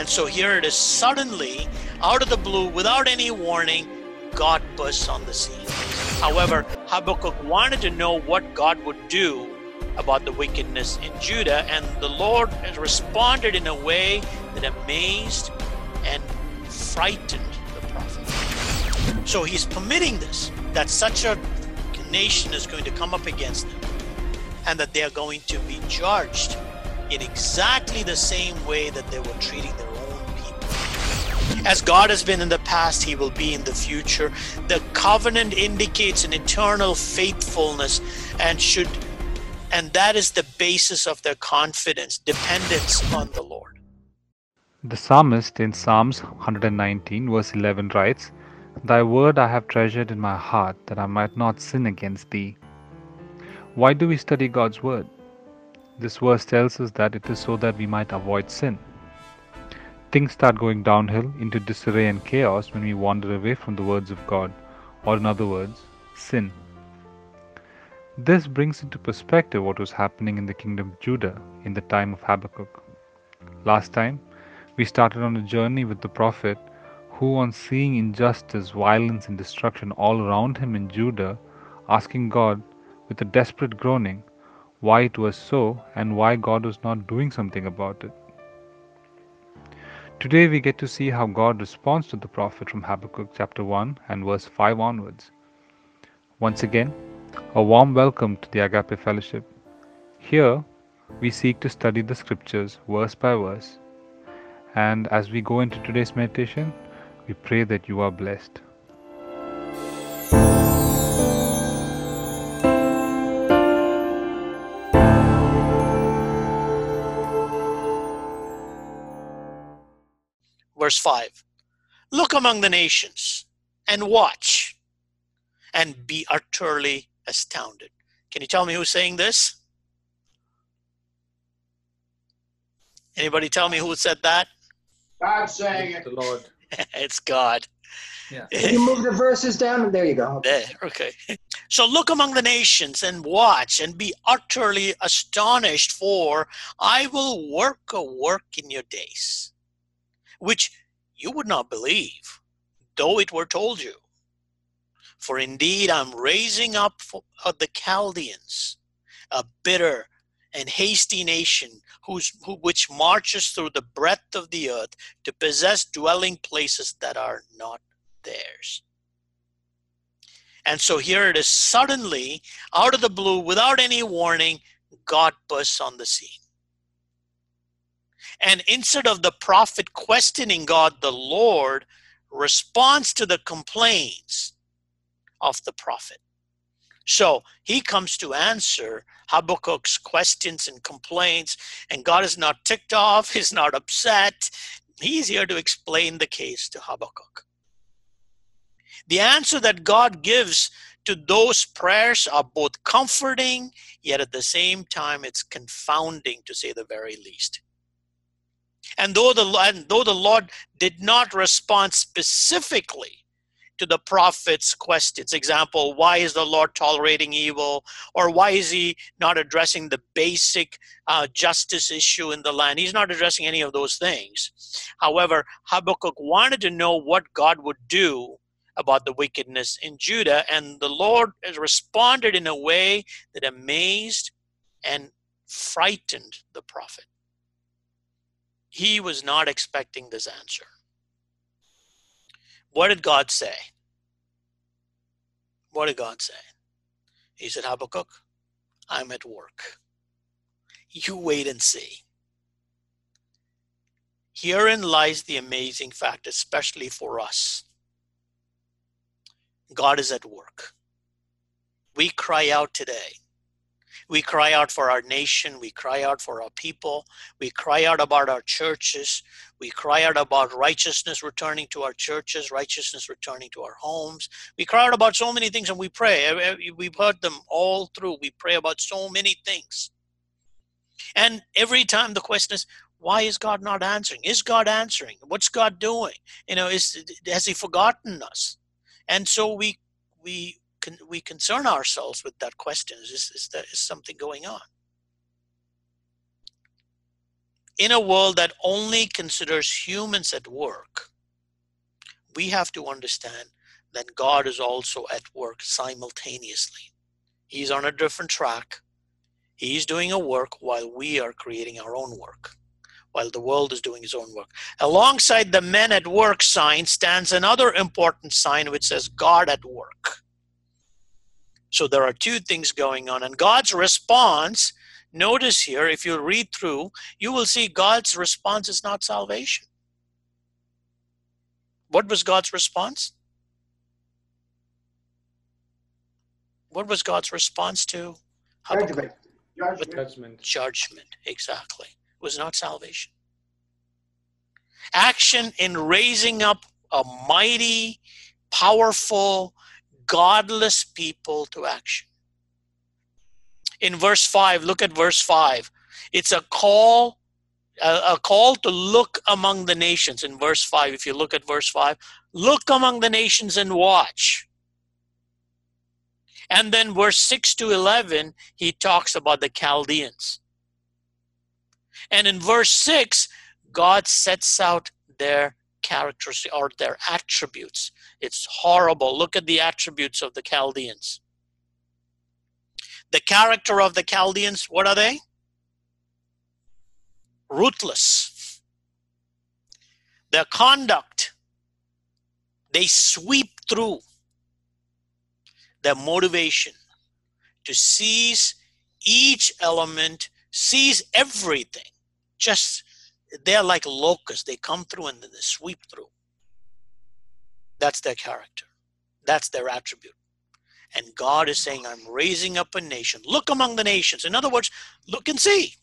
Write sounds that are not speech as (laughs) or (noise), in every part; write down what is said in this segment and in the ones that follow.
And so here it is suddenly, out of the blue, without any warning, God bursts on the scene. However, Habakkuk wanted to know what God would do about the wickedness in Judah, and the Lord responded in a way that amazed and frightened the prophet. So he's permitting this, that such a nation is going to come up against them, and that they are going to be judged in exactly the same way that they were treating their. As God has been in the past, He will be in the future. The covenant indicates an eternal faithfulness and should and that is the basis of their confidence, dependence on the Lord. The psalmist in Psalms 119, verse 11 writes, Thy word I have treasured in my heart, that I might not sin against thee. Why do we study God's word? This verse tells us that it is so that we might avoid sin. Things start going downhill into disarray and chaos when we wander away from the words of God, or in other words, sin. This brings into perspective what was happening in the kingdom of Judah in the time of Habakkuk. Last time, we started on a journey with the prophet who, on seeing injustice, violence, and destruction all around him in Judah, asking God with a desperate groaning why it was so and why God was not doing something about it. Today we get to see how God responds to the prophet from Habakkuk chapter 1 and verse 5 onwards. Once again, a warm welcome to the Agape Fellowship. Here, we seek to study the scriptures verse by verse. And as we go into today's meditation, we pray that you are blessed. Verse 5 Look among the nations and watch and be utterly astounded. Can you tell me who's saying this? Anybody tell me who said that? God saying it. The Lord. (laughs) it's God. Yeah. (laughs) Can you move the verses down? and There you go. There, okay. (laughs) So look among the nations and watch and be utterly astonished, for I will work a work in your days, which you would not believe, though it were told you. For indeed I'm raising up for, uh, the Chaldeans, a bitter and hasty nation who, which marches through the breadth of the earth to possess dwelling places that are not theirs. And so here it is suddenly, out of the blue, without any warning, God bursts on the scene. And instead of the prophet questioning God, the Lord responds to the complaints of the prophet. So he comes to answer Habakkuk's questions and complaints, and God is not ticked off, (laughs) he's not upset. He's here to explain the case to Habakkuk. The answer that God gives to those prayers are both comforting, yet at the same time, it's confounding to say the very least. And though the, and though the Lord did not respond specifically to the prophet's questions. Example, why is the Lord tolerating evil? Or why is he not addressing the basic uh, justice issue in the land? He's not addressing any of those things. However, Habakkuk wanted to know what God would do about the wickedness in Judah, and the Lord responded in a way that amazed and frightened the prophet. He was not expecting this answer. What did God say? What did God say? He said, Habakkuk, I'm at work. You wait and see. Herein lies the amazing fact, especially for us. God is at work. We cry out today we cry out for our nation. We cry out for our people. We cry out about our churches. We cry out about righteousness returning to our churches, righteousness returning to our homes. We cry out about so many things and we pray. We've heard them all through. We pray about so many things. And every time the question is, why is God not answering? Is God answering? What's God doing? You know, is has He forgotten us? And so we we con- we concern ourselves with that question is, is there is something going on in a world that only considers humans at work, we have to understand that God is also at work simultaneously. He's on a different track. He's doing a work while we are creating our own work, while the world is doing its own work. Alongside the men at work sign stands another important sign which says God at work. So there are two things going on. And God's response, notice here, if you read through, you will see God's response is not salvation. What was God's response? What was God's response to Habakkuk? Judgment. Judgment. Judgment, exactly. It was not salvation. Action in raising up a mighty, powerful, godless people to action. In verse 5, look at verse 5. It's a call a, call to look among the nations in verse 5 if you look at verse 5 look among the nations and watch and then verse 6 to 11 he talks about the chaldeans and in verse 6 god sets out their characters or their attributes it's horrible look at the attributes of the chaldeans the character of the chaldeans what are they ruthless. Their conduct, they sweep through their motivation to seize each element, seize everything. Just they're like locusts. They come through and then they sweep through. That's their character. That's their attribute. And God is saying, I'm raising up a nation. Look among the nations. In other words, look and see.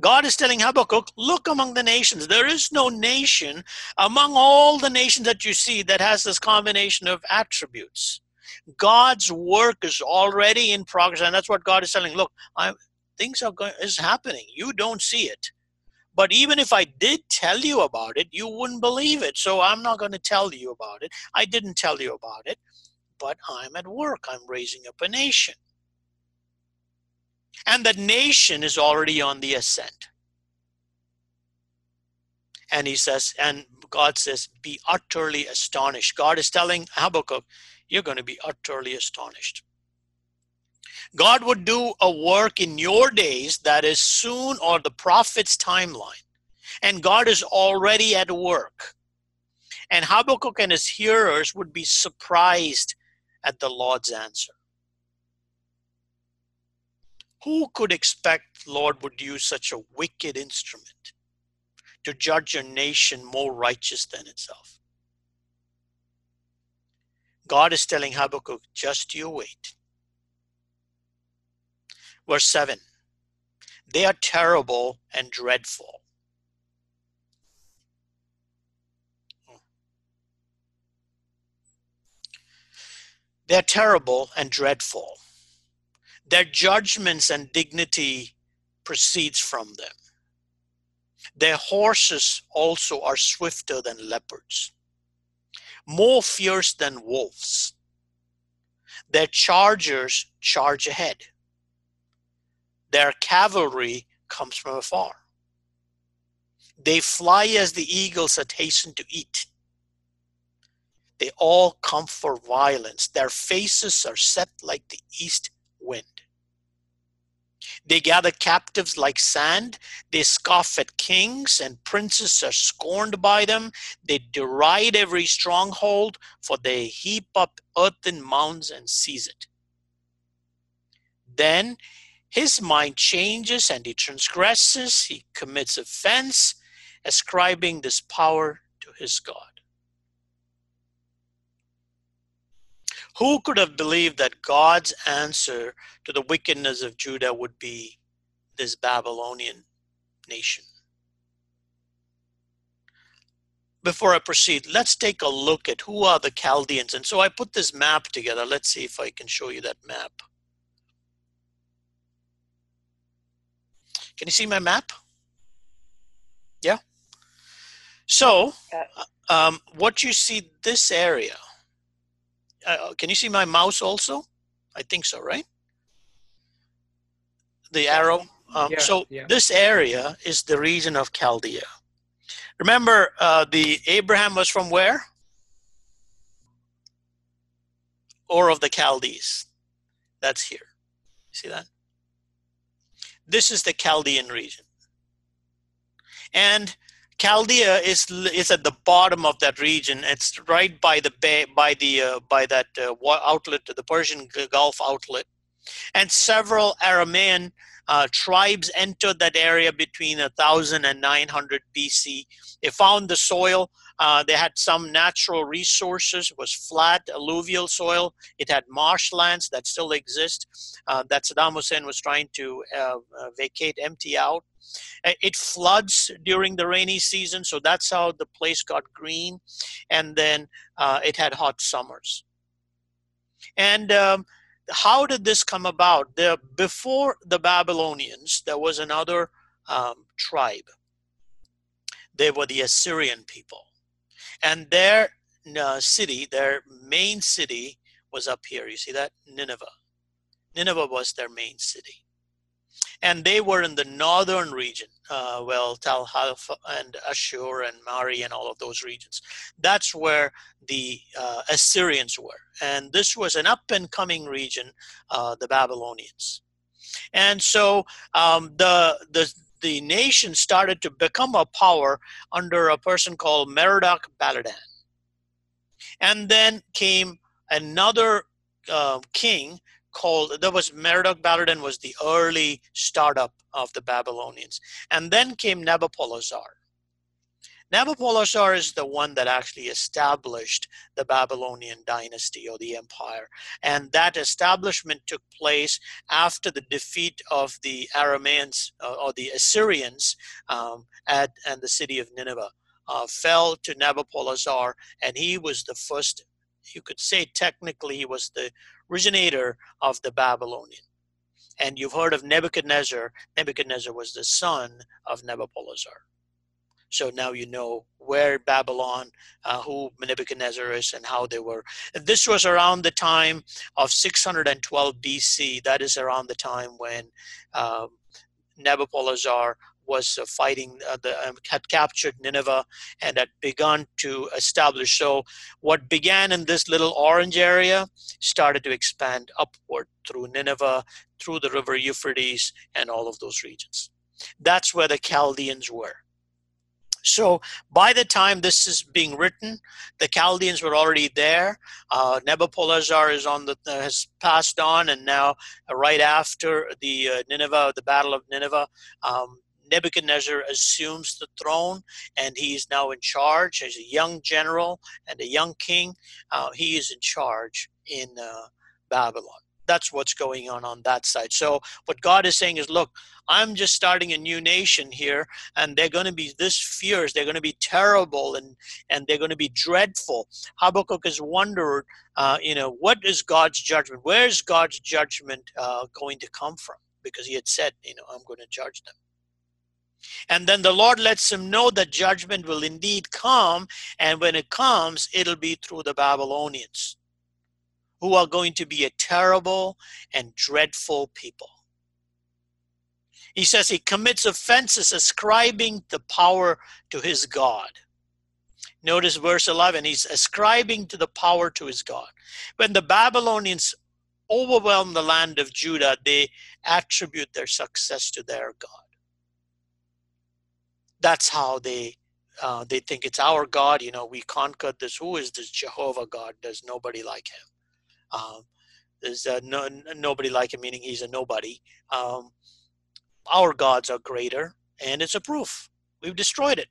God is telling Habakkuk, look among the nations. There is no nation among all the nations that you see that has this combination of attributes. God's work is already in progress, and that's what God is telling. Look, I'm, things are going is happening. You don't see it. But even if I did tell you about it, you wouldn't believe it. So I'm not going to tell you about it. I didn't tell you about it, but I'm at work. I'm raising up a nation. And that nation is already on the ascent. And he says, and God says, be utterly astonished. God is telling Habakkuk, you're going to be utterly astonished. God would do a work in your days that is soon or the prophet's timeline. And God is already at work. And Habakkuk and his hearers would be surprised at the Lord's answer. Who could expect the Lord would use such a wicked instrument to judge a nation more righteous than itself? God is telling Habakkuk, just you wait. Verse 7 They are terrible and dreadful. They're terrible and dreadful. Their judgments and dignity proceeds from them. Their horses also are swifter than leopards, more fierce than wolves. Their chargers charge ahead. Their cavalry comes from afar. They fly as the eagles that hasten to eat. They all come for violence. Their faces are set like the east wind. They gather captives like sand. They scoff at kings, and princes are scorned by them. They deride every stronghold, for they heap up earthen mounds and seize it. Then his mind changes and he transgresses, he commits offense, ascribing this power to his God. Who could have believed that God's answer to the wickedness of Judah would be this Babylonian nation? Before I proceed, let's take a look at who are the Chaldeans. And so I put this map together. Let's see if I can show you that map. Can you see my map? Yeah. So, um, what you see this area uh, can you see my mouse also? I think so, right? The arrow. um, Yeah, so yeah. this area is the region of Chaldea. Remember, uh, the Abraham was from where? Ur of the Chaldees. That's here. See that? This is the Chaldean region. And Chaldea is is at the bottom of that region. It's right by the bay, by the uh, by that uh, outlet, the Persian Gulf outlet, and several Aramaean uh, tribes entered that area between 1000 and 900 BC. They found the soil. Uh, they had some natural resources. It was flat, alluvial soil. It had marshlands that still exist. Uh, that Saddam Hussein was trying to uh, uh, vacate, empty out. It floods during the rainy season, so that's how the place got green. And then uh, it had hot summers. And um, how did this come about? There, before the Babylonians, there was another um, tribe. They were the Assyrian people. And their uh, city, their main city, was up here. You see that? Nineveh. Nineveh was their main city. And they were in the northern region, uh, well, Tal Halfa and Ashur and Mari and all of those regions. That's where the uh, Assyrians were. And this was an up and coming region, uh, the Babylonians. And so um, the, the, the nation started to become a power under a person called Merodach Baladan. And then came another uh, king called there was Merodach Baladan was the early startup of the Babylonians, and then came Nabopolassar. Nabopolassar is the one that actually established the Babylonian dynasty or the empire, and that establishment took place after the defeat of the Aramaeans uh, or the Assyrians um, at and the city of Nineveh uh, fell to Nabopolassar, and he was the first. You could say technically he was the originator of the Babylonian. And you've heard of Nebuchadnezzar. Nebuchadnezzar was the son of Nabopolassar. So now you know where Babylon, uh, who Nebuchadnezzar is, and how they were. This was around the time of 612 BC. That is around the time when um, Nabopolassar was uh, fighting, uh, the, um, had captured Nineveh and had begun to establish. So, what began in this little orange area started to expand upward through Nineveh, through the river Euphrates, and all of those regions. That's where the Chaldeans were. So by the time this is being written, the Chaldeans were already there. Uh, Nabopolassar is on the uh, has passed on, and now uh, right after the uh, Nineveh, the Battle of Nineveh, um, Nebuchadnezzar assumes the throne, and he is now in charge as a young general and a young king. Uh, he is in charge in uh, Babylon. That's what's going on on that side. So what God is saying is, look, I'm just starting a new nation here, and they're going to be this fierce. They're going to be terrible, and and they're going to be dreadful. Habakkuk has wondered, uh, you know, what is God's judgment? Where is God's judgment uh, going to come from? Because he had said, you know, I'm going to judge them. And then the Lord lets him know that judgment will indeed come, and when it comes, it'll be through the Babylonians, who are going to be a terrible and dreadful people. He says he commits offenses ascribing the power to his God. Notice verse 11, he's ascribing to the power to his God. When the Babylonians overwhelm the land of Judah, they attribute their success to their God. That's how they uh, they think it's our God. You know, we conquered this. Who is this Jehovah God? There's nobody like him. Um, there's uh, no, nobody like him, meaning he's a nobody. Um, our gods are greater, and it's a proof. We've destroyed it.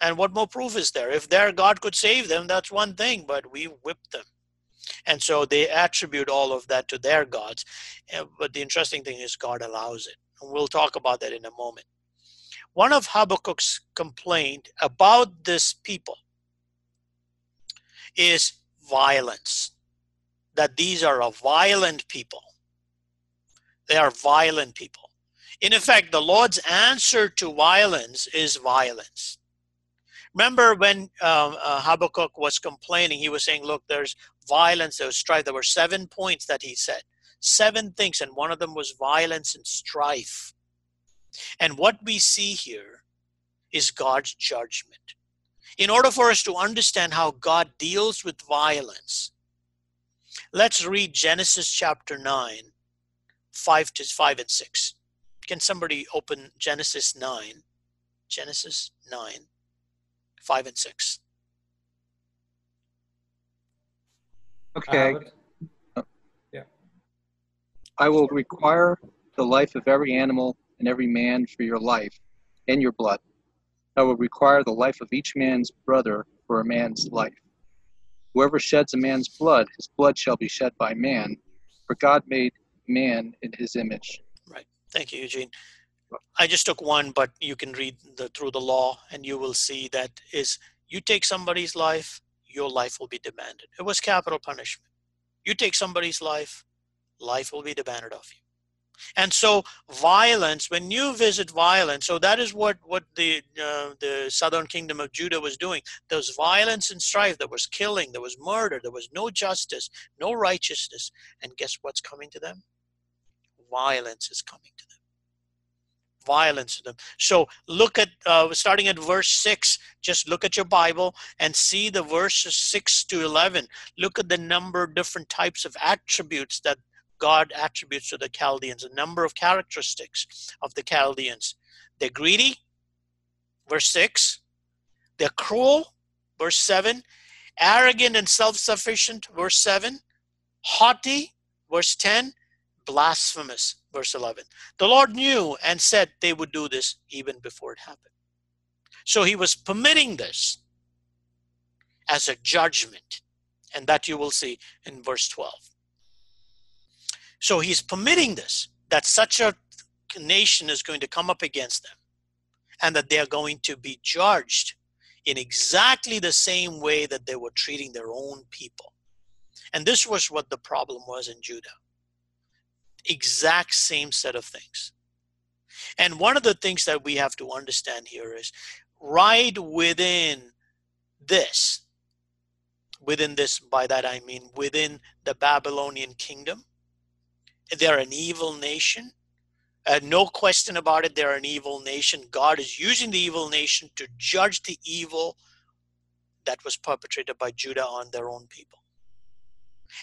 And what more proof is there? If their God could save them, that's one thing, but we whipped them. And so they attribute all of that to their gods. But the interesting thing is, God allows it. And we'll talk about that in a moment. One of Habakkuk's complaint about this people is violence, that these are a violent people. They are violent people. In effect, the Lord's answer to violence is violence. Remember when um, uh, Habakkuk was complaining, he was saying, Look, there's violence, there's strife. There were seven points that he said, seven things, and one of them was violence and strife. And what we see here is God's judgment. In order for us to understand how God deals with violence, let's read Genesis chapter 9, 5 to 5 and 6. Can somebody open Genesis 9? Genesis 9, 5 and 6. Okay, Uh, Yeah. I will require the life of every animal and every man for your life and your blood. I will require the life of each man's brother for a man's life. Whoever sheds a man's blood, his blood shall be shed by man, for God made man in his image. Right. Thank you, Eugene. I just took one, but you can read the, through the law and you will see that is you take somebody's life, your life will be demanded. It was capital punishment. You take somebody's life, life will be demanded of you. And so violence, when you visit violence, so that is what what the uh, the southern kingdom of Judah was doing. There was violence and strife. There was killing. There was murder. There was no justice, no righteousness. And guess what's coming to them? Violence is coming to them. Violence to them. So look at uh, starting at verse six. Just look at your Bible and see the verses six to eleven. Look at the number of different types of attributes that God attributes to the Chaldeans, a number of characteristics of the Chaldeans. They're greedy, verse 6. They're cruel, verse 7. Arrogant and self sufficient, verse 7. Haughty, verse 10. Blasphemous, verse 11. The Lord knew and said they would do this even before it happened. So he was permitting this as a judgment, and that you will see in verse 12. So he's permitting this, that such a nation is going to come up against them and that they are going to be judged in exactly the same way that they were treating their own people. And this was what the problem was in Judah. Exact same set of things. And one of the things that we have to understand here is right within this, within this, by that I mean within the Babylonian kingdom, they're an evil nation. Uh, no question about it, they're an evil nation. God is using the evil nation to judge the evil that was perpetrated by Judah on their own people.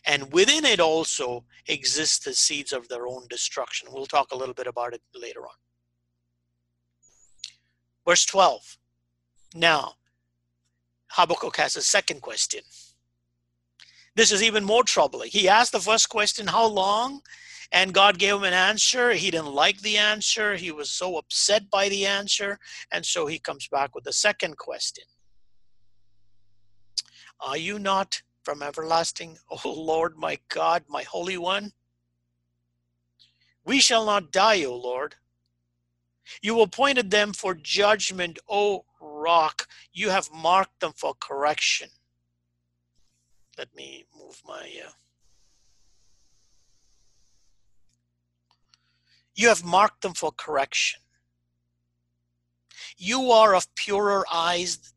And within it also exists the seeds of their own destruction. We'll talk a little bit about it later on. Verse 12. Now, Habakkuk has a second question. This is even more troubling. He asked the first question, How long? And God gave him an answer. He didn't like the answer. He was so upset by the answer. And so he comes back with the second question Are you not from everlasting, O Lord, my God, my Holy One? We shall not die, O Lord. You appointed them for judgment, O rock. You have marked them for correction. Let me move my. Uh, You have marked them for correction. You are of purer eyes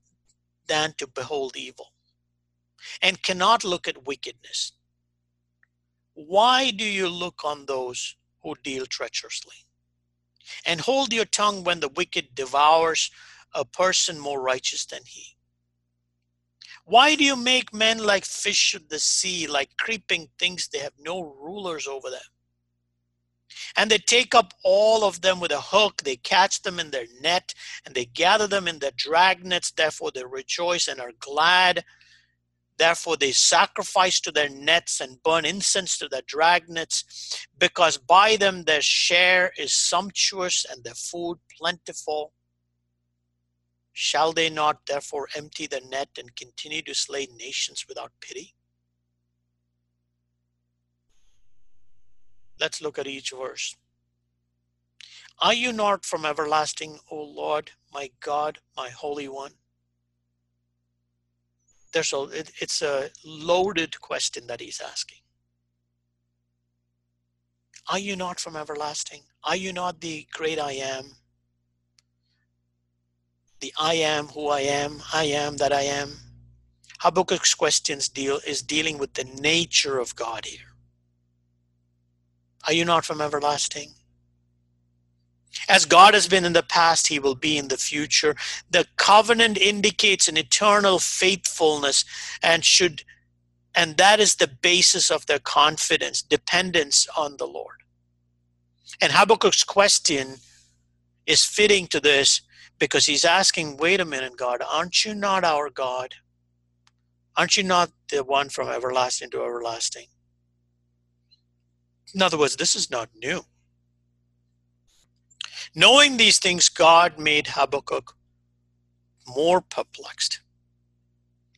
than to behold evil, and cannot look at wickedness. Why do you look on those who deal treacherously? And hold your tongue when the wicked devours a person more righteous than he. Why do you make men like fish of the sea, like creeping things? They have no rulers over them. And they take up all of them with a hook. They catch them in their net and they gather them in their dragnets. Therefore, they rejoice and are glad. Therefore, they sacrifice to their nets and burn incense to their dragnets, because by them their share is sumptuous and their food plentiful. Shall they not therefore empty the net and continue to slay nations without pity? Let's look at each verse. Are you not from everlasting, O Lord, my God, my Holy One? There's a, it, it's a loaded question that he's asking. Are you not from everlasting? Are you not the great I am? The I am who I am, I am that I am. Habakkuk's questions deal is dealing with the nature of God here. Are you not from everlasting? As God has been in the past, he will be in the future. The covenant indicates an eternal faithfulness and should and that is the basis of their confidence, dependence on the Lord. And Habakkuk's question is fitting to this because he's asking, wait a minute, God, aren't you not our God? Aren't you not the one from everlasting to everlasting? In other words, this is not new. Knowing these things, God made Habakkuk more perplexed.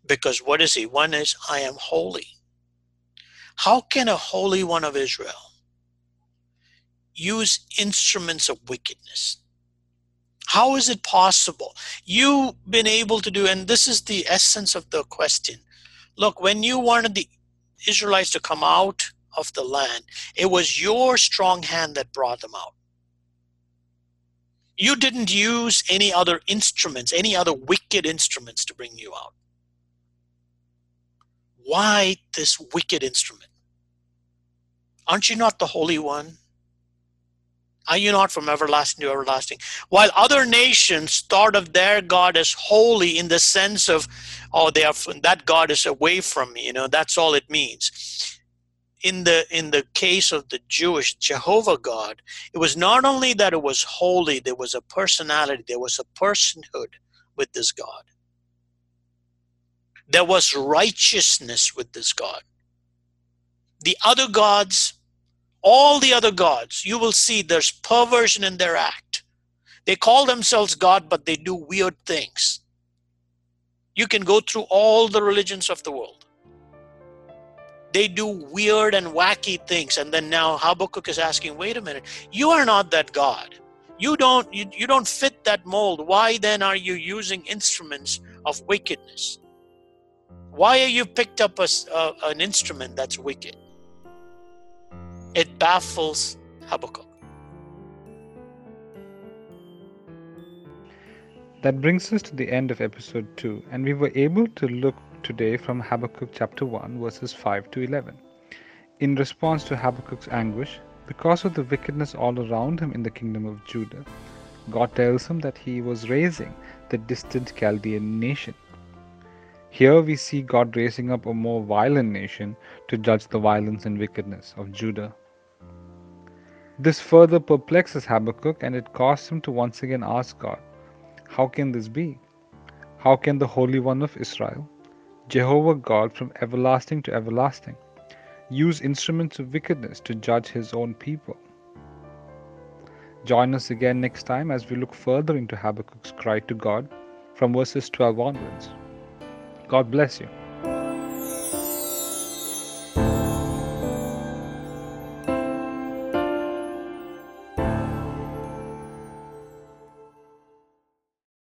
Because what is he? One is, I am holy. How can a holy one of Israel use instruments of wickedness? How is it possible? You've been able to do, and this is the essence of the question. Look, when you wanted the Israelites to come out of the land, it was your strong hand that brought them out. You didn't use any other instruments, any other wicked instruments to bring you out. Why this wicked instrument? Aren't you not the Holy One? Are you not from everlasting to everlasting? While other nations thought of their God as holy in the sense of, oh, they are that God is away from me. You know, that's all it means. In the in the case of the Jewish Jehovah God, it was not only that it was holy, there was a personality, there was a personhood with this God. There was righteousness with this God. The other gods, all the other gods, you will see there's perversion in their act. They call themselves God, but they do weird things. You can go through all the religions of the world. They do weird and wacky things. And then now Habakkuk is asking, wait a minute, you are not that God. You don't you, you don't fit that mold. Why then are you using instruments of wickedness? Why are you picked up a, an instrument that's wicked? It baffles Habakkuk. That brings us to the end of episode 2, and we were able to look today from Habakkuk chapter 1, verses 5 to 11. In response to Habakkuk's anguish, because of the wickedness all around him in the kingdom of Judah, God tells him that he was raising the distant Chaldean nation here we see God raising up a more violent nation to judge the violence and wickedness of Judah. This further perplexes Habakkuk and it causes him to once again ask God, How can this be? How can the Holy One of Israel, Jehovah God from everlasting to everlasting, use instruments of wickedness to judge his own people? Join us again next time as we look further into Habakkuk's cry to God from verses 12 onwards. God bless you.